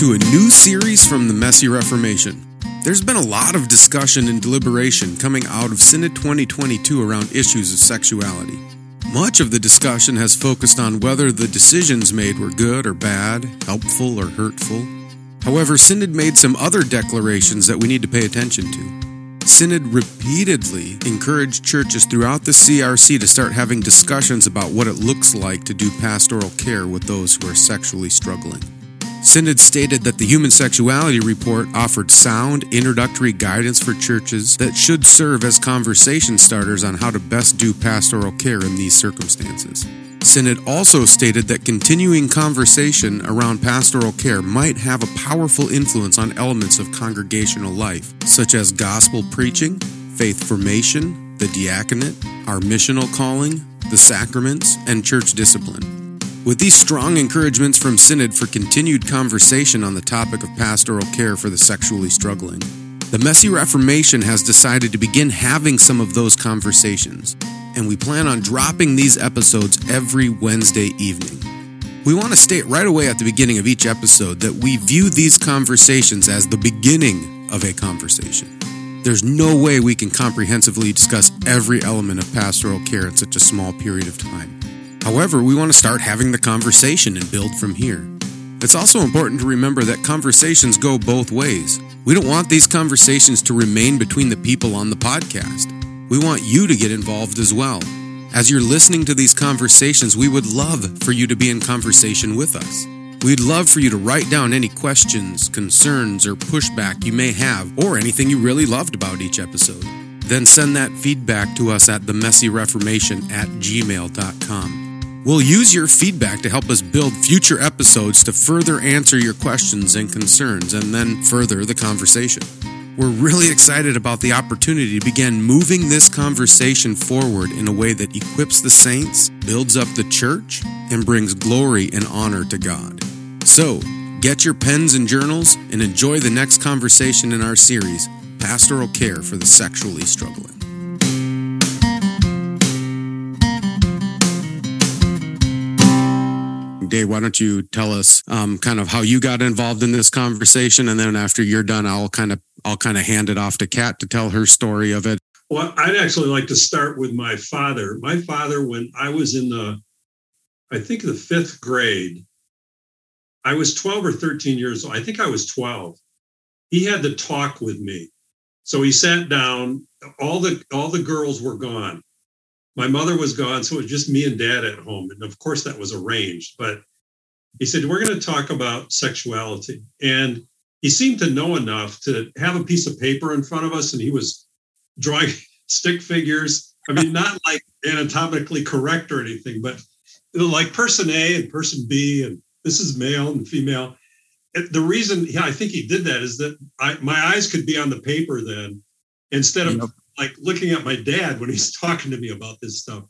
to a new series from the Messy Reformation. There's been a lot of discussion and deliberation coming out of Synod 2022 around issues of sexuality. Much of the discussion has focused on whether the decisions made were good or bad, helpful or hurtful. However, Synod made some other declarations that we need to pay attention to. Synod repeatedly encouraged churches throughout the CRC to start having discussions about what it looks like to do pastoral care with those who are sexually struggling. Synod stated that the Human Sexuality Report offered sound introductory guidance for churches that should serve as conversation starters on how to best do pastoral care in these circumstances. Synod also stated that continuing conversation around pastoral care might have a powerful influence on elements of congregational life, such as gospel preaching, faith formation, the diaconate, our missional calling, the sacraments, and church discipline. With these strong encouragements from Synod for continued conversation on the topic of pastoral care for the sexually struggling, the Messy Reformation has decided to begin having some of those conversations, and we plan on dropping these episodes every Wednesday evening. We want to state right away at the beginning of each episode that we view these conversations as the beginning of a conversation. There's no way we can comprehensively discuss every element of pastoral care in such a small period of time. However, we want to start having the conversation and build from here. It's also important to remember that conversations go both ways. We don't want these conversations to remain between the people on the podcast. We want you to get involved as well. As you're listening to these conversations, we would love for you to be in conversation with us. We'd love for you to write down any questions, concerns, or pushback you may have, or anything you really loved about each episode. Then send that feedback to us at themessyreformation at gmail.com. We'll use your feedback to help us build future episodes to further answer your questions and concerns and then further the conversation. We're really excited about the opportunity to begin moving this conversation forward in a way that equips the saints, builds up the church, and brings glory and honor to God. So, get your pens and journals and enjoy the next conversation in our series, Pastoral Care for the Sexually Struggling. Dave, why don't you tell us um, kind of how you got involved in this conversation, and then after you're done, I'll kind of I'll kind of hand it off to Kat to tell her story of it. Well, I'd actually like to start with my father. My father, when I was in the, I think the fifth grade, I was 12 or 13 years old. I think I was 12. He had to talk with me. So he sat down. All the all the girls were gone my mother was gone, so it was just me and dad at home. And of course, that was arranged. But he said, We're going to talk about sexuality. And he seemed to know enough to have a piece of paper in front of us, and he was drawing stick figures. I mean, not like anatomically correct or anything, but like person A and person B, and this is male and female. The reason yeah, I think he did that is that I, my eyes could be on the paper then instead of like looking at my dad when he's talking to me about this stuff.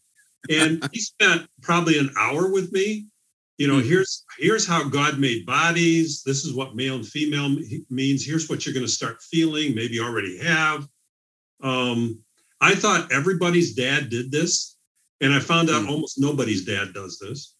And he spent probably an hour with me. You know, mm-hmm. here's here's how God made bodies. This is what male and female means. Here's what you're going to start feeling. Maybe already have. Um, I thought everybody's dad did this, and I found out mm-hmm. almost nobody's dad does this.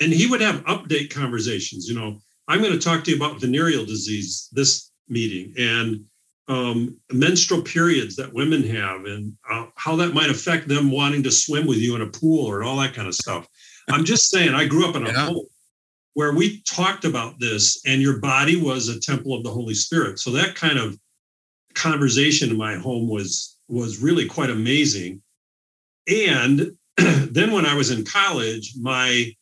And he would have update conversations. You know, I'm going to talk to you about venereal disease this meeting, and um, menstrual periods that women have and uh, how that might affect them wanting to swim with you in a pool or all that kind of stuff. I'm just saying, I grew up in a yeah. home where we talked about this, and your body was a temple of the Holy Spirit. So that kind of conversation in my home was was really quite amazing. And then when I was in college, my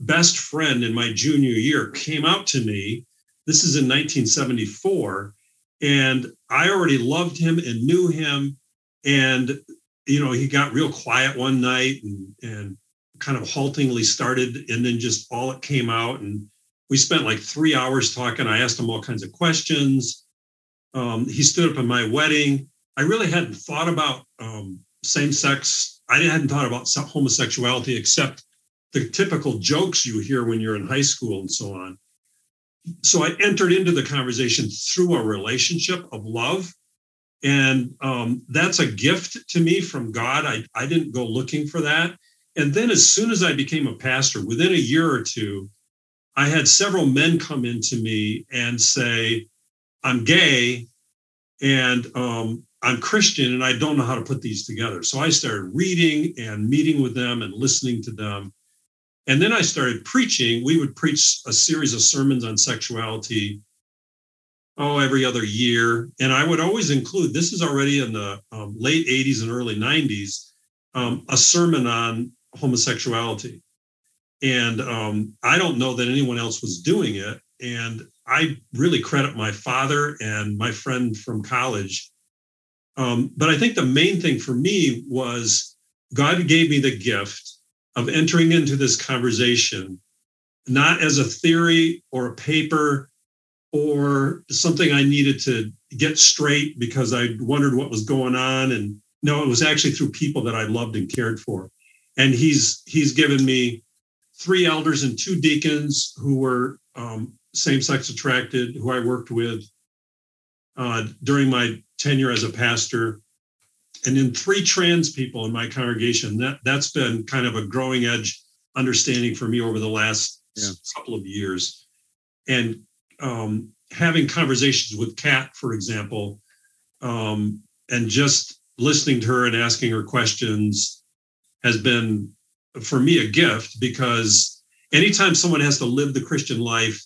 best friend in my junior year came out to me. This is in 1974 and I already loved him and knew him. And, you know, he got real quiet one night and, and kind of haltingly started. And then just all it came out. And we spent like three hours talking. I asked him all kinds of questions. Um, he stood up at my wedding. I really hadn't thought about um, same sex. I hadn't thought about homosexuality except the typical jokes you hear when you're in high school and so on so I entered into the conversation through a relationship of love. And um, that's a gift to me from God. I, I didn't go looking for that. And then, as soon as I became a pastor, within a year or two, I had several men come into me and say, I'm gay and um, I'm Christian and I don't know how to put these together. So I started reading and meeting with them and listening to them. And then I started preaching. We would preach a series of sermons on sexuality, oh, every other year. And I would always include this is already in the um, late 80s and early 90s um, a sermon on homosexuality. And um, I don't know that anyone else was doing it. And I really credit my father and my friend from college. Um, but I think the main thing for me was God gave me the gift of entering into this conversation, not as a theory or a paper or something I needed to get straight because I wondered what was going on. And no, it was actually through people that I loved and cared for. And he's he's given me three elders and two deacons who were um, same-sex attracted, who I worked with uh, during my tenure as a pastor, and then three trans people in my congregation. That that's been kind of a growing edge understanding for me over the last yeah. couple of years, and um, having conversations with Kat, for example, um, and just listening to her and asking her questions has been for me a gift because anytime someone has to live the Christian life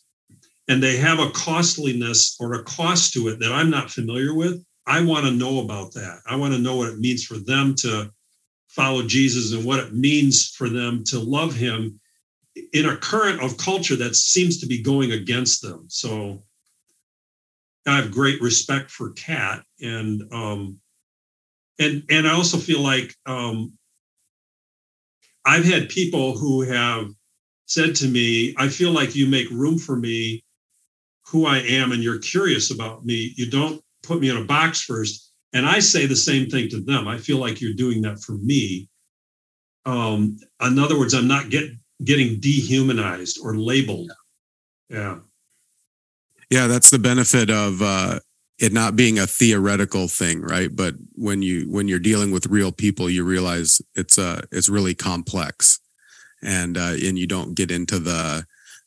and they have a costliness or a cost to it that I'm not familiar with, I want to know about that. I want to know what it means for them to follow Jesus and what it means for them to love him in a current of culture that seems to be going against them. So I have great respect for Kat and um and and I also feel like um I've had people who have said to me, I feel like you make room for me who I am and you're curious about me. You don't put me in a box first. And I say the same thing to them. I feel like you're doing that for me. Um, in other words, I'm not get, getting dehumanized or labeled. Yeah. Yeah, that's the benefit of uh, it not being a theoretical thing, right? But when you when you're dealing with real people, you realize it's uh it's really complex, and uh, and you don't get into the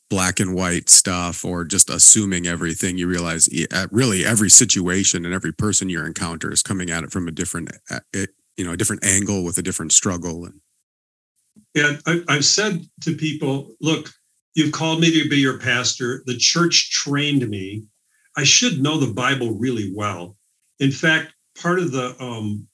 black and white stuff or just assuming everything you realize really every situation and every person you encounter is coming at it from a different you know a different angle with a different struggle and yeah i've said to people look you've called me to be your pastor. The church trained me. I should know the bible really well. In fact part of the um,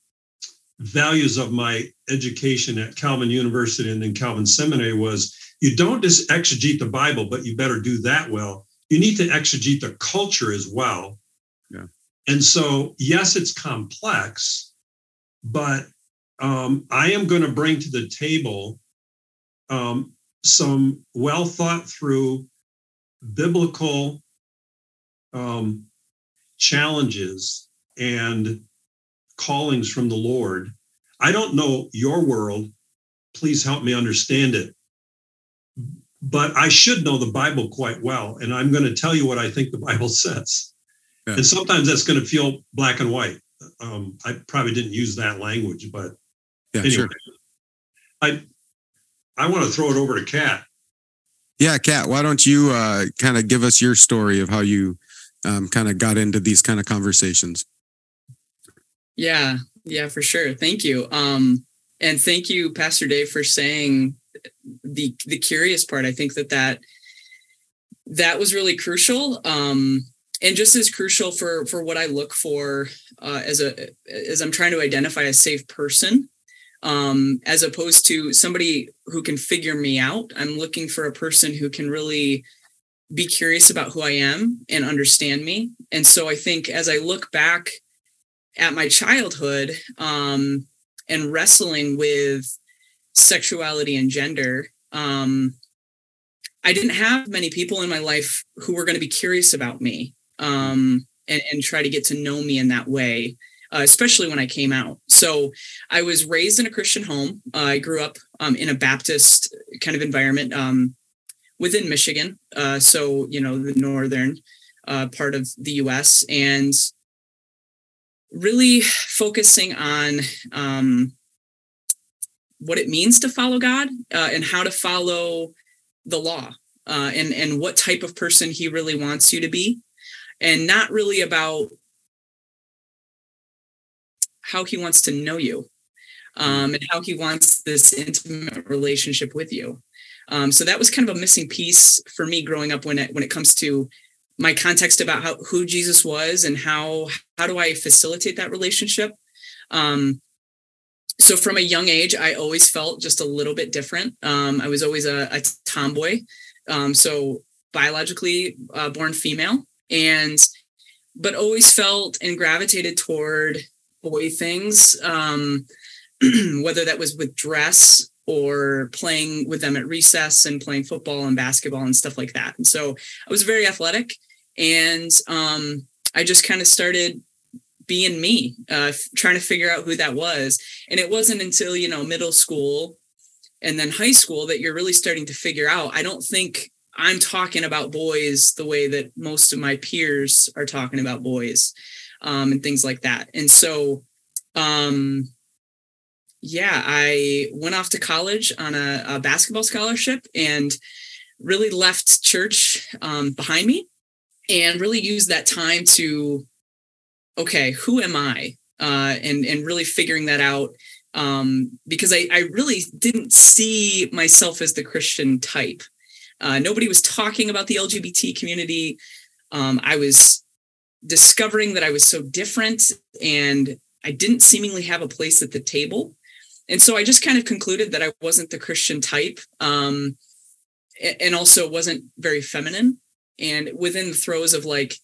values of my education at calvin university and then calvin seminary was you don't just exegete the Bible, but you better do that well. You need to exegete the culture as well. Yeah. And so, yes, it's complex, but um, I am going to bring to the table um, some well thought through biblical um, challenges and callings from the Lord. I don't know your world. Please help me understand it but I should know the Bible quite well. And I'm going to tell you what I think the Bible says. Yeah. And sometimes that's going to feel black and white. Um, I probably didn't use that language, but yeah, anyway, sure. I I want to throw it over to Kat. Yeah, Kat, why don't you uh, kind of give us your story of how you um, kind of got into these kind of conversations? Yeah, yeah, for sure. Thank you. Um, and thank you, Pastor Dave, for saying the the curious part i think that that that was really crucial um and just as crucial for for what i look for uh, as a as i'm trying to identify a safe person um as opposed to somebody who can figure me out. I'm looking for a person who can really be curious about who i am and understand me. And so i think as i look back at my childhood um and wrestling with sexuality and gender. Um, i didn't have many people in my life who were going to be curious about me um, and, and, try to get to know me in that way uh, especially when i came out. So i was raised in a christian home. Uh, i grew up um, in a baptist kind of environment um, within michigan uh, so you know the northern uh, part of the us and really focusing on um, what it means to follow God uh, and how to follow the law uh, and and what type of person he really wants you to be, and not really about how he wants to know you um, and how he wants this intimate relationship with you. Um, so that was kind of a missing piece for me growing up when it when it comes to my context about how who Jesus was and how how do I facilitate that relationship. Um, so from a young age, I always felt just a little bit different. Um, I was always a, a tomboy, um, so biologically uh, born female, and but always felt and gravitated toward boy things, um, whether that was with dress or playing with them at recess and playing football and basketball and stuff like that. And so I was very athletic, and um, I just kind of started being me, uh, trying to figure out who that was. And it wasn't until, you know, middle school and then high school that you're really starting to figure out. I don't think I'm talking about boys the way that most of my peers are talking about boys um, and things like that. And so, um, yeah, I went off to college on a, a basketball scholarship and really left church um, behind me and really used that time to okay, who am I? Uh, and and really figuring that out um, because I, I really didn't see myself as the Christian type. Uh, nobody was talking about the LGBT community. Um, I was discovering that I was so different and I didn't seemingly have a place at the table. And so I just kind of concluded that I wasn't the Christian type um, and also wasn't very feminine. And within the throes of like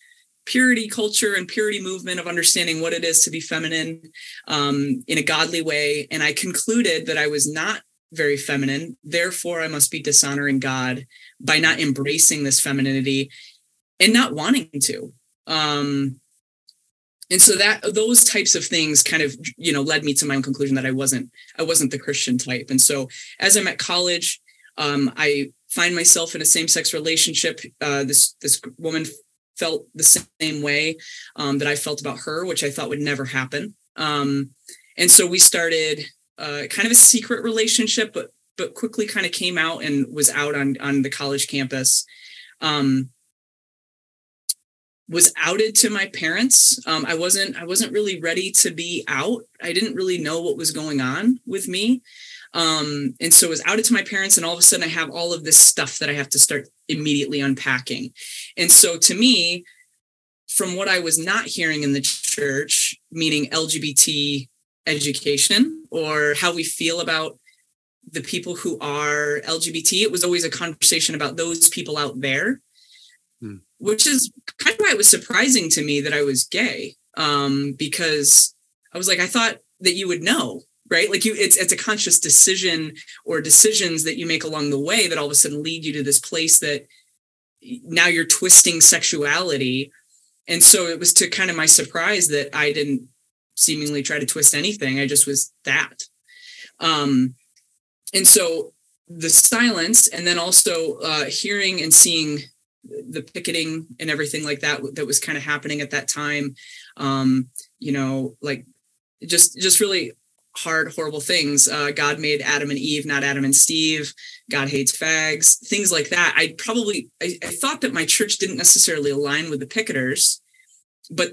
purity culture and purity movement of understanding what it is to be feminine um, in a godly way. And I concluded that I was not very feminine. Therefore, I must be dishonoring God by not embracing this femininity and not wanting to. Um, and so that those types of things kind of you know led me to my own conclusion that I wasn't I wasn't the Christian type. And so as I'm at college, um, I find myself in a same sex relationship. Uh, this this woman felt the same way um, that I felt about her, which I thought would never happen. Um, and so we started uh, kind of a secret relationship, but but quickly kind of came out and was out on on the college campus. Um, was outed to my parents. Um, I wasn't I wasn't really ready to be out. I didn't really know what was going on with me. Um, and so was outed to my parents, and all of a sudden I have all of this stuff that I have to start immediately unpacking. And so to me, from what I was not hearing in the church, meaning LGBT education or how we feel about the people who are LGBT, it was always a conversation about those people out there, hmm. which is kind of why it was surprising to me that I was gay. Um, because I was like, I thought that you would know right? Like you it's it's a conscious decision or decisions that you make along the way that all of a sudden lead you to this place that now you're twisting sexuality. And so it was to kind of my surprise that i didn't seemingly try to twist anything. I just was that. Um and so the silence and then also uh hearing and seeing the picketing and everything like that that was kind of happening at that time um you know like just just really hard, horrible things. Uh, God made Adam and Eve, not Adam and Steve. God hates fags, things like that. I probably I, I thought that my church didn't necessarily align with the picketers, but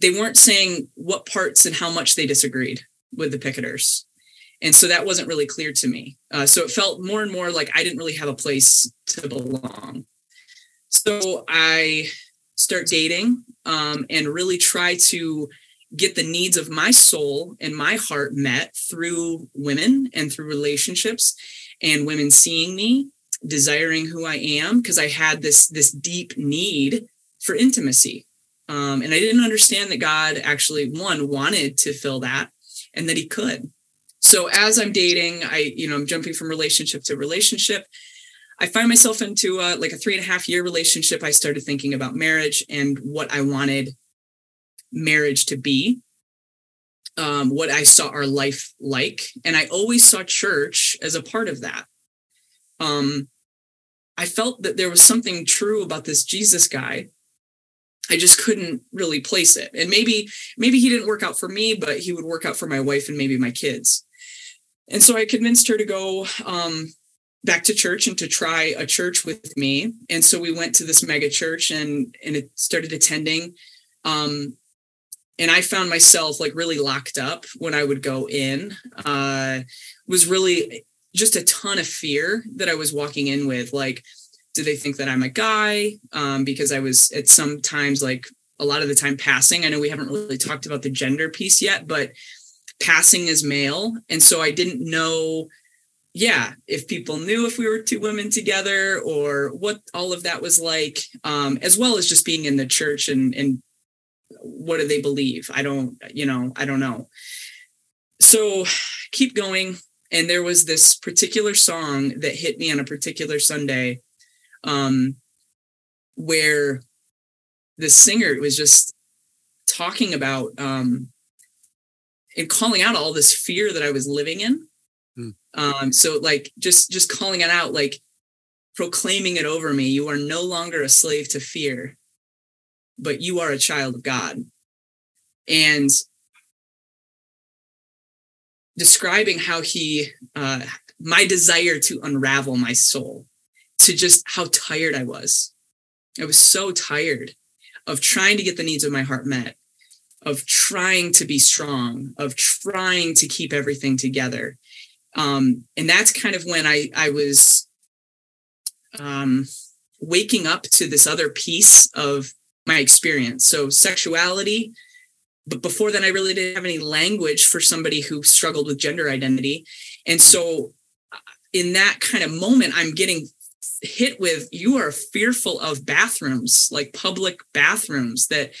they weren't saying what parts and how much they disagreed with the picketers. And so that wasn't really clear to me. Uh, so it felt more and more like I didn't really have a place to belong. So I start dating um, and really try to get the needs of my soul and my heart met through women and through relationships and women seeing me desiring who i am because i had this this deep need for intimacy. Um, and i didn't understand that god actually one wanted to fill that and that he could. So as i'm dating i you know i'm jumping from relationship to relationship. I find myself into a, like a three and a half year relationship. I started thinking about marriage and what i wanted marriage to be, um, what I saw our life like. And I always saw church as a part of that. Um, I felt that there was something true about this Jesus guy. I just couldn't really place it. And maybe, maybe he didn't work out for me, but he would work out for my wife and maybe my kids. And so I convinced her to go um, back to church and to try a church with me. And so we went to this mega church and and it started attending. Um, and I found myself like really locked up when I would go in. Uh, was really just a ton of fear that I was walking in with. Like, do they think that I'm a guy? Um, because I was at some times like a lot of the time passing. I know we haven't really talked about the gender piece yet, but passing as male. And so I didn't know, yeah, if people knew if we were two women together or what all of that was like, um, as well as just being in the church and, and what do they believe? I don't, you know, I don't know. So keep going. And there was this particular song that hit me on a particular Sunday um, where the singer was just talking about um, and calling out all this fear that I was living in. Hmm. Um, so like just just calling it out, like proclaiming it over me. You are no longer a slave to fear, but you are a child of God. And describing how he uh, my desire to unravel my soul to just how tired I was. I was so tired of trying to get the needs of my heart met, of trying to be strong, of trying to keep everything together. Um, and that's kind of when I I was um, waking up to this other piece of my experience. So sexuality, but before then, I really didn't have any language for somebody who struggled with gender identity, and so uh, in that kind of moment, I'm getting hit with you are fearful of bathrooms like public bathrooms that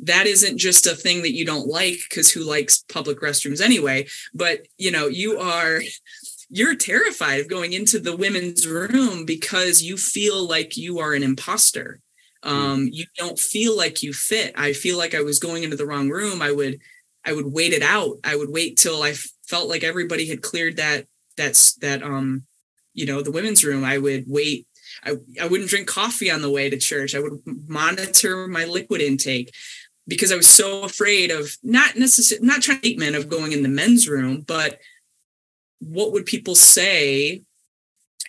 that isn't just a thing that you don't like because who likes public restrooms anyway? But you know you are you're terrified of going into the women's room because you feel like you are an imposter um, you don't feel like you fit. I feel like i was going into the wrong room. I would i would wait it out. I would wait till i felt like everybody had cleared that that's that um you know the women's room. I would wait. I, I wouldn't drink coffee on the way to church. I would monitor my liquid intake because i was so afraid of not necessarily not treatment of going in the men's room but what would people say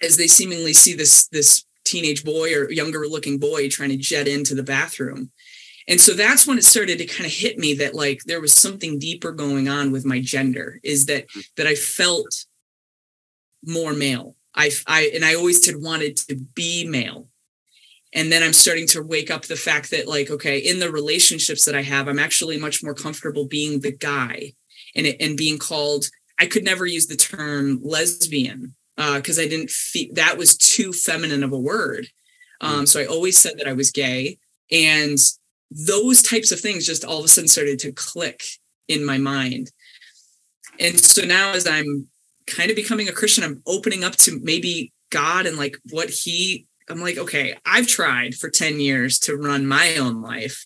as they seemingly see this this teenage boy or younger looking boy trying to jet into the bathroom and so that's when it started to kind of hit me that like there was something deeper going on with my gender is that mm-hmm. that i felt more male I, I and I always had wanted to be male. And then I'm starting to wake up the fact that, like, okay, in the relationships that I have, I'm actually much more comfortable being the guy and it, and being called. I could never use the term lesbian because uh, I didn't feel that was too feminine of a word. Um, mm. So I always said that I was gay, and those types of things just all of a sudden started to click in my mind. And so now, as I'm kind of becoming a Christian, I'm opening up to maybe God and like what he I'm like, okay, I've tried for 10 years to run my own life.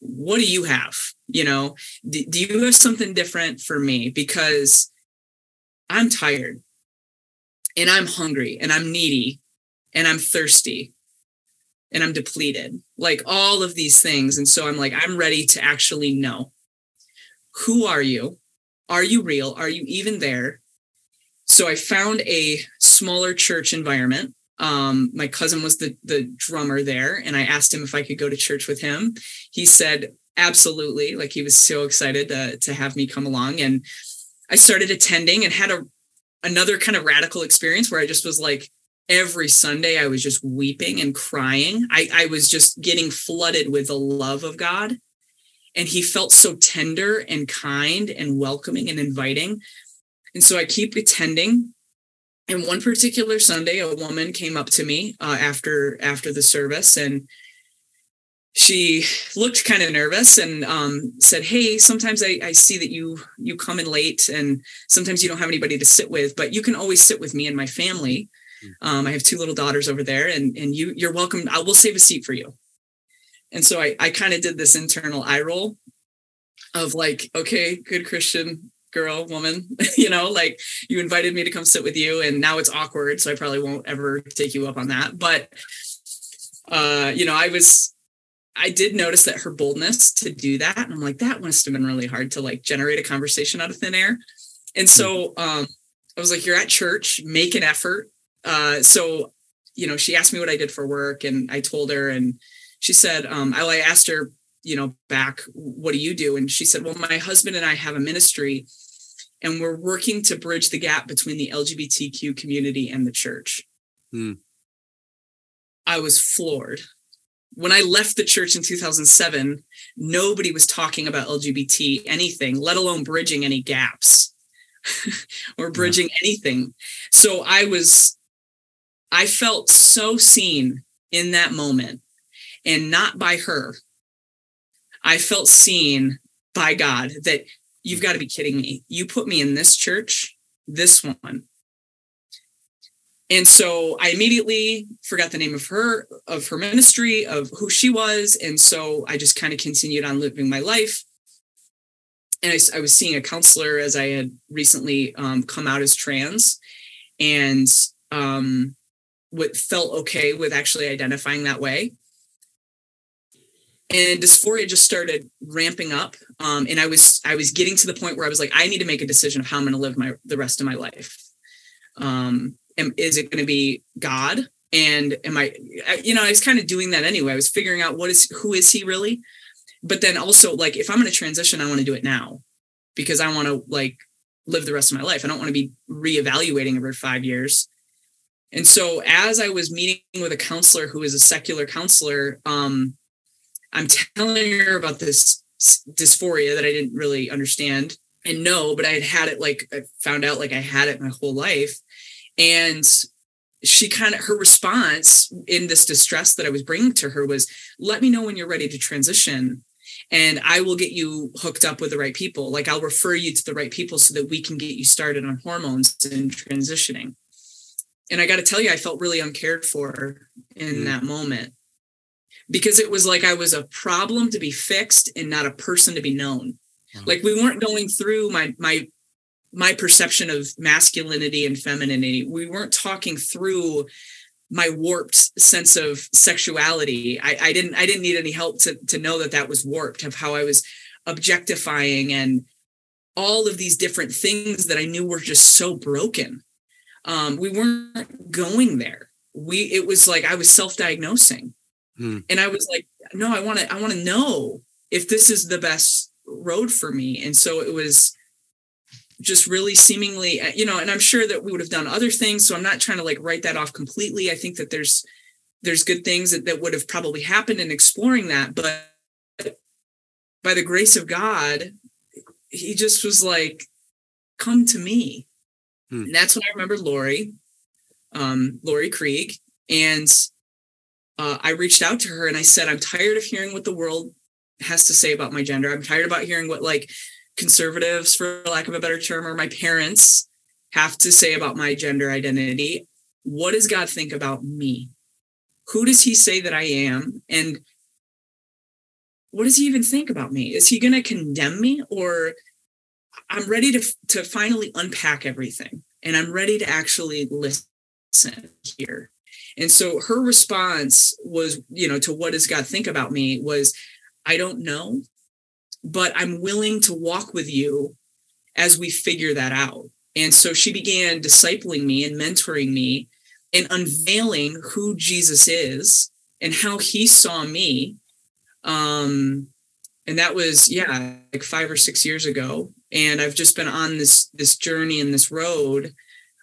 What do you have? You know, do, do you have something different for me? Because I'm tired and I'm hungry and I'm needy and I'm thirsty and I'm depleted, like all of these things. And so I'm like, I'm ready to actually know who are you? Are you real? Are you even there? So I found a smaller church environment. Um, my cousin was the the drummer there, and I asked him if I could go to church with him. He said absolutely, like he was so excited to, to have me come along. And I started attending and had a another kind of radical experience where I just was like every Sunday I was just weeping and crying. I, I was just getting flooded with the love of God. And he felt so tender and kind and welcoming and inviting and so I keep attending. And one particular Sunday, a woman came up to me uh, after after the service, and she looked kind of nervous and um, said, "Hey, sometimes I, I see that you you come in late, and sometimes you don't have anybody to sit with, but you can always sit with me and my family. Hmm. Um, I have two little daughters over there, and and you you're welcome. I will save a seat for you." And so I I kind of did this internal eye roll of like, okay, good Christian, girl, woman, you know, like you invited me to come sit with you and now it's awkward. So I probably won't ever take you up on that. But, uh, you know, I was, I did notice that her boldness to do that. And I'm like, that must have been really hard to like generate a conversation out of thin air. And so, um, I was like, you're at church, make an effort. uh, so you know, she asked me what I did for work, and I told her, and she said, um, I, I asked her, you know, back, what do you do? And she said, well, my husband and I have a ministry, and we're working to bridge the gap between the LGBTQ community and the church. Hmm. I was floored. When I left the church in 2007, nobody was talking about LGBT anything, let alone bridging any gaps or bridging yeah. anything. So I was, I felt so seen in that moment and not by her. I felt seen by God that you've got to be kidding me. You put me in this church, this one, and so i immediately forgot the name of her of her ministry of who she was. And so i just kind of continued on living my life. And I, I was seeing a counselor as i had recently um, come out as trans. And um, what felt okay with actually identifying that way. And dysphoria just started ramping up um, and i was i was getting to the point where i was like i need to make a decision of how i'm going to live my the rest of my life. Um, am, is it going to be God? And am I, you know, I was kind of doing that anyway. I was figuring out what is, who is he really? But then also, like, if I'm going to transition, I want to do it now because I want to like live the rest of my life. I don't want to be reevaluating every five years. And so, as I was meeting with a counselor who is a secular counselor, um, I'm telling her about this dysphoria that I didn't really understand and know, but I had had it like I found out like I had it my whole life. And she kind of her response in this distress that I was bringing to her was, let me know when you're ready to transition and I will get you hooked up with the right people. Like I'll refer you to the right people so that we can get you started on hormones and transitioning. And I got to tell you, I felt really uncared for in mm. that moment because it was like I was a problem to be fixed and not a person to be known. Like we weren't going through my my my perception of masculinity and femininity. We weren't talking through my warped sense of sexuality. I, I didn't I didn't need any help to to know that that was warped of how I was objectifying and all of these different things that I knew were just so broken. Um, we weren't going there. We it was like I was self-diagnosing. Hmm. And I was like, no, I want to I want to know if this is the best road for me. And so it was just really seemingly uh, you know and i'm sure that we would have done other things so i'm not trying to like write that off completely. I think that there's there's good things that, that would have probably happened in exploring that but by the grace of god he just was like come to me. Hmm. and that's when i remember Laurie um Laurie Krieg and uh, i reached out to her and i said i'm tired of hearing what the world has to say about my gender. I'm tired about hearing what like conservatives, for lack of a better term, or my parents have to say about my gender identity. What does God think about me? Who does he say that I am? And what does he even think about me? Is he going to condemn me or I'm ready to to finally unpack everything and I'm ready to actually listen here. And so her response was, you know, to what does God think about me was I don't know but I'm willing to walk with you as we figure that out. And so she began discipling me and mentoring me and unveiling who Jesus is and how he saw me. Um, and that was, yeah, like five or six years ago. And I've just been on this this journey and this road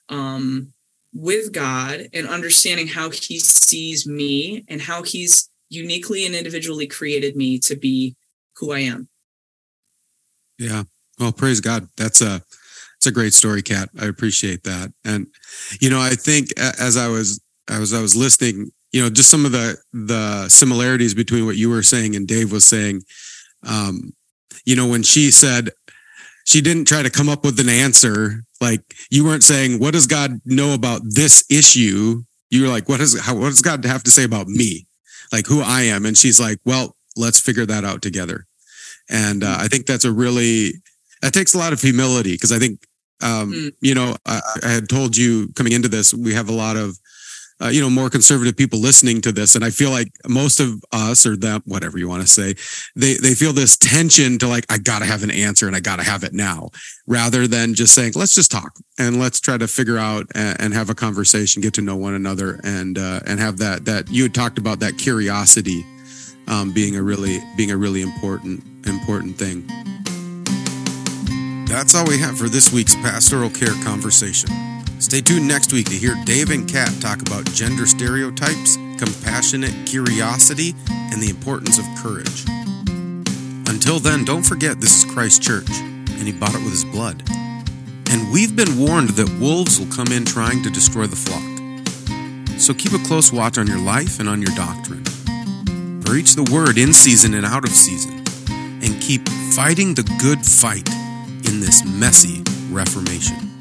um, with God and understanding how he sees me and how he's uniquely and individually created me to be who I am. Yeah. Well, praise God. That's a it's a great story, Kat. I appreciate that. And you know, I think as I was as I was listening, you know, just some of the the similarities between what you were saying and Dave was saying. Um, you know, when she said she didn't try to come up with an answer, like you weren't saying, "What does God know about this issue?" You were like, "What does how, what does God have to say about me?" Like who I am, and she's like, "Well, let's figure that out together." And uh, I think that's a really, that takes a lot of humility because I think, um, mm. you know, I, I, had told you coming into this, we have a lot of uh, you know more conservative people listening to this and i feel like most of us or them whatever you want to say they they feel this tension to like i gotta have an answer and i gotta have it now rather than just saying let's just talk and let's try to figure out and, and have a conversation get to know one another and uh, and have that that you had talked about that curiosity um, being a really being a really important important thing that's all we have for this week's pastoral care conversation Stay tuned next week to hear Dave and Kat talk about gender stereotypes, compassionate curiosity, and the importance of courage. Until then, don't forget this is Christ Church, and He bought it with His blood. And we've been warned that wolves will come in trying to destroy the flock. So keep a close watch on your life and on your doctrine. Preach the word in season and out of season, and keep fighting the good fight in this messy Reformation.